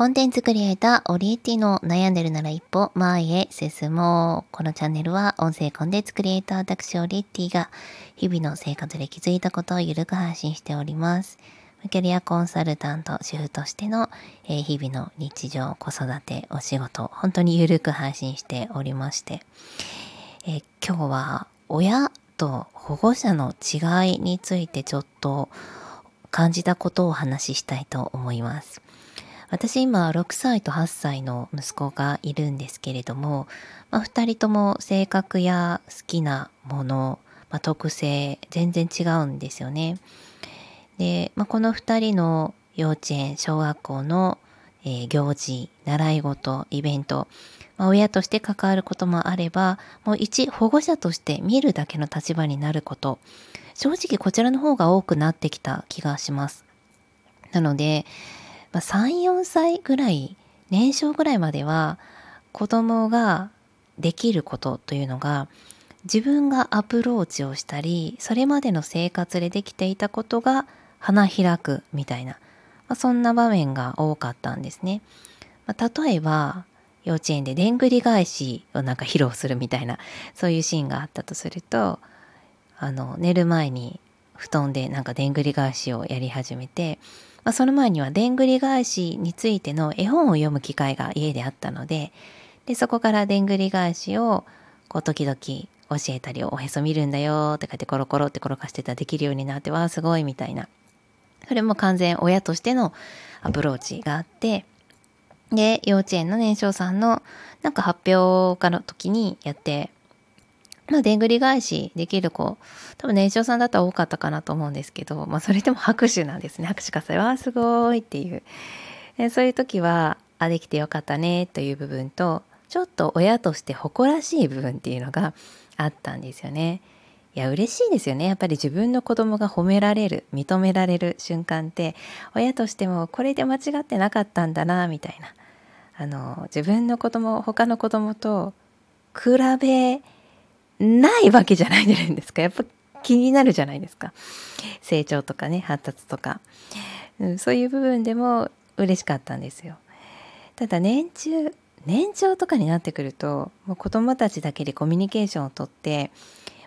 コンテンツクリエイター、オリエティの悩んでるなら一歩前へ進もう。このチャンネルは音声コンテンツクリエイター、私オリエティが日々の生活で気づいたことをゆるく配信しております。キャリアコンサルタント、主婦としての、え、日々の日常、子育て、お仕事、本当にゆるく配信しておりまして、え、今日は親と保護者の違いについてちょっと感じたことをお話ししたいと思います。私今6歳と8歳の息子がいるんですけれども、まあ、2人とも性格や好きなもの、まあ、特性全然違うんですよね。で、まあ、この2人の幼稚園小学校の、えー、行事習い事イベント、まあ、親として関わることもあればもう一保護者として見るだけの立場になること正直こちらの方が多くなってきた気がします。なのでまあ、3、4歳ぐらい、年少ぐらいまでは子供ができることというのが自分がアプローチをしたり、それまでの生活でできていたことが花開くみたいな、まあ、そんな場面が多かったんですね。まあ、例えば、幼稚園ででんぐり返しをなんか披露するみたいな、そういうシーンがあったとすると、あの、寝る前に布団でなんかでんぐり返しをやり始めて、まあ、その前にはでんぐり返しについての絵本を読む機会が家であったのででそこからでんぐり返しをこう時々教えたりおへそ見るんだよって書いてコロコロって転がしてたらできるようになってわあすごいみたいな。それも完全親としてのアプローチがあってで幼稚園の年少さんのなんか発表家の時にやってまあ、でんぐり返しできる子、多分年少さんだったら多かったかなと思うんですけど、まあ、それでも拍手なんですね。拍手喝采。わあ、すごいっていう。えそういう時は、あ、できてよかったねという部分と、ちょっと親として誇らしい部分っていうのがあったんですよね。いや、嬉しいですよね。やっぱり自分の子供が褒められる、認められる瞬間って、親としてもこれで間違ってなかったんだな、みたいな。あの、自分の子供、他の子供と比べないわけじゃないじゃないですか。やっぱ気になるじゃないですか。成長とかね、発達とか。うん、そういう部分でも嬉しかったんですよ。ただ年中、年長とかになってくると、もう子供たちだけでコミュニケーションをとって、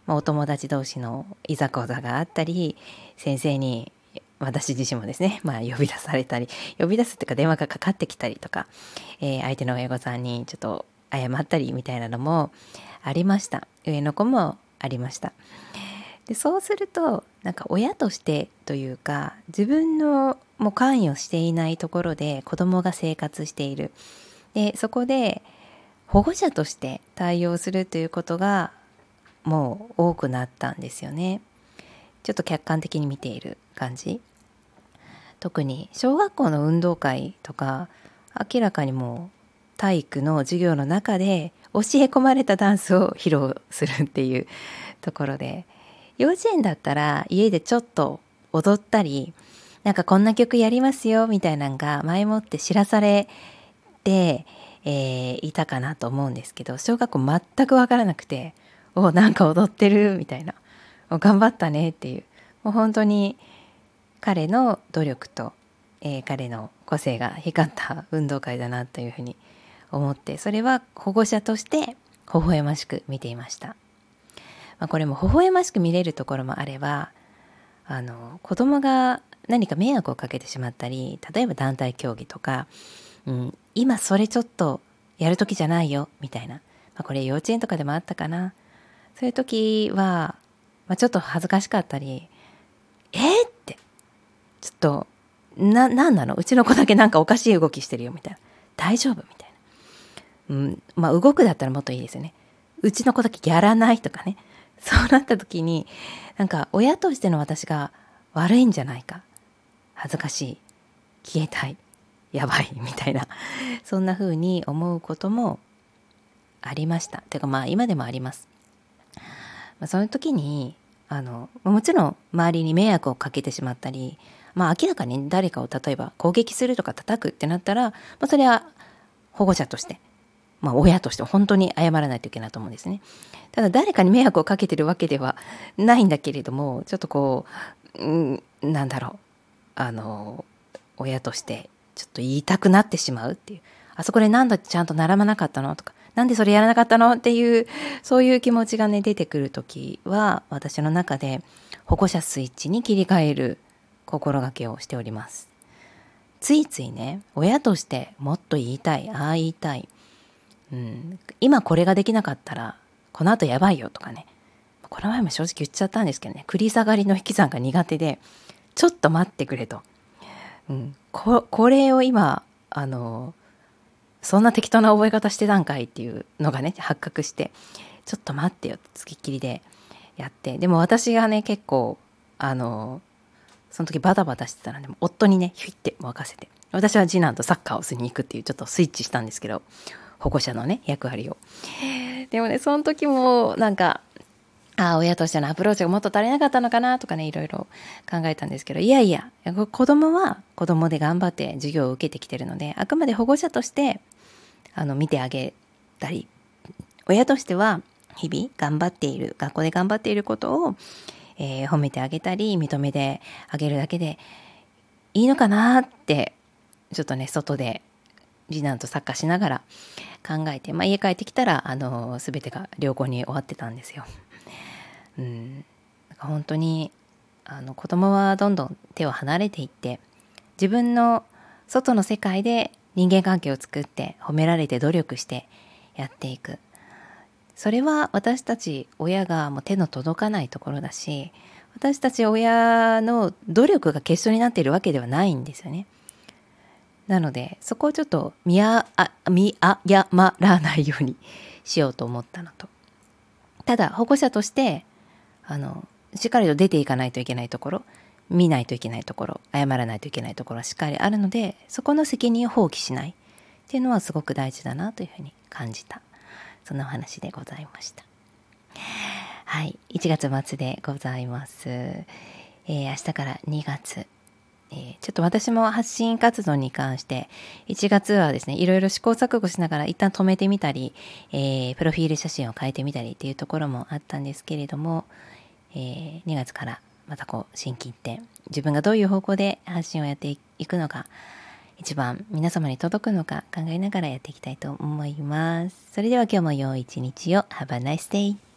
まあ、お友達同士のいざこざがあったり、先生に私自身もですね、まあ呼び出されたり、呼び出すっていうか電話がかかってきたりとか、えー、相手の親御さんにちょっと謝ったりみたいなのもありました。上の子もありました。でそうするとなんか親としてというか自分のもう関与していないところで子供が生活している。でそこで保護者として対応するということがもう多くなったんですよね。ちょっと客観的に見ている感じ。特に小学校の運動会とか明らかにもう体育の授業の中で教え込まれたダンスを披露するっていうところで。幼稚園だったら家でちょっと踊ったりなんかこんな曲やりますよみたいなのが前もって知らされて、えー、いたかなと思うんですけど小学校全く分からなくて「おなんか踊ってる」みたいな「お頑張ったね」っていう。もう本当に彼の努力と、えー、彼の個性が光った運動会だなというふうに思ってそれは保護者として微笑ましく見ていました、まあ、これも微笑ましく見れるところもあればあの子供が何か迷惑をかけてしまったり例えば団体競技とか、うん、今それちょっとやる時じゃないよみたいな、まあ、これ幼稚園とかでもあったかな。そういう時は、まあ、ちょっと恥ずかしかったりえー、ってちょっとな何なの？うちの子だけなんかおかしい動きしてるよみたいな。大丈夫？みたいな。うん、まあ動くだったらもっといいですよね。うちの子だけやらないとかね。そうなった時に、なんか親としての私が悪いんじゃないか。恥ずかしい。消えたい。やばい。みたいな。そんな風に思うこともありました。てかまあ今でもあります。まあ、その時に、あの、もちろん周りに迷惑をかけてしまったり、まあ明らかに誰かを例えば攻撃するとか叩くってなったら、まあ、それは保護者としてまあ、親として本当に謝らないといけないと思うんですね。ただ誰かに迷惑をかけてるわけではないんだけれどもちょっとこう、うん、なんだろう。あの親としてちょっと言いたくなってしまうっていう。あそこで何度ちゃんと並ばなかったのとかなんでそれやらなかったのっていうそういう気持ちがね出てくる時は私の中で保護者スイッチに切り替える心がけをしております。ついついね親としてもっと言いたいああ言いたい、うん、今これができなかったらこの後やばいよとかね。この前も正直言っちゃったんですけどね。繰り下がりの引き算が苦手でちょっと待ってくれと、うん、ここれを今あのそんな適当な覚え方してたんかいっていうのがね発覚してちょっと待ってよつきっきりでやって。でも私がね結構あのその時バタバタしてたので夫にねヒュイって任せて。私は次男とサッカーをしに行くっていうちょっとスイッチしたんですけど保護者のね役割を。でもねその時もなんかああ親としてのアプローチがもっと足りなかったのかなとかねいろいろ考えたんですけどいやいや子供は子供で頑張って授業を受けてきてるのであくまで保護者としてあの見てあげたり親としては日々頑張っている学校で頑張っていることをえー、褒めてあげたり認めてあげるだけでいいのかなってちょっとね外で次男とサッカーしながら考えて、まあ、家帰ってきたらあの全てが良好に終わってたんですよ。うん、本当にあの子供はどんどん手を離れていって自分の外の世界で人間関係を作って褒められて努力してやっていくそれは私たち親がもう手の届かないところだし私たち親の努力が結晶になっているわけではないんですよね。なのでそこをちょっと見あ見誤らないようにしようと思ったのとただ保護者としてあのしっかりと出ていかないといけないところ見ないといけないところ謝らないといけないところはしっかりあるのでそこの責任を放棄しないっていうのはすごく大事だなというふうに感じたそんなお話でございました。はい、1月末でございます。えー、明日から2月。え、ちょっと私も発信活動に関して1月はですねいろいろ試行錯誤しながら一旦止めてみたり、えー、プロフィール写真を変えてみたりっていうところもあったんですけれども、えー、2月からまたこう心機一転自分がどういう方向で発信をやっていくのか一番皆様に届くのか考えながらやっていきたいと思います。それでは今日も良い一日を。Have a nice day!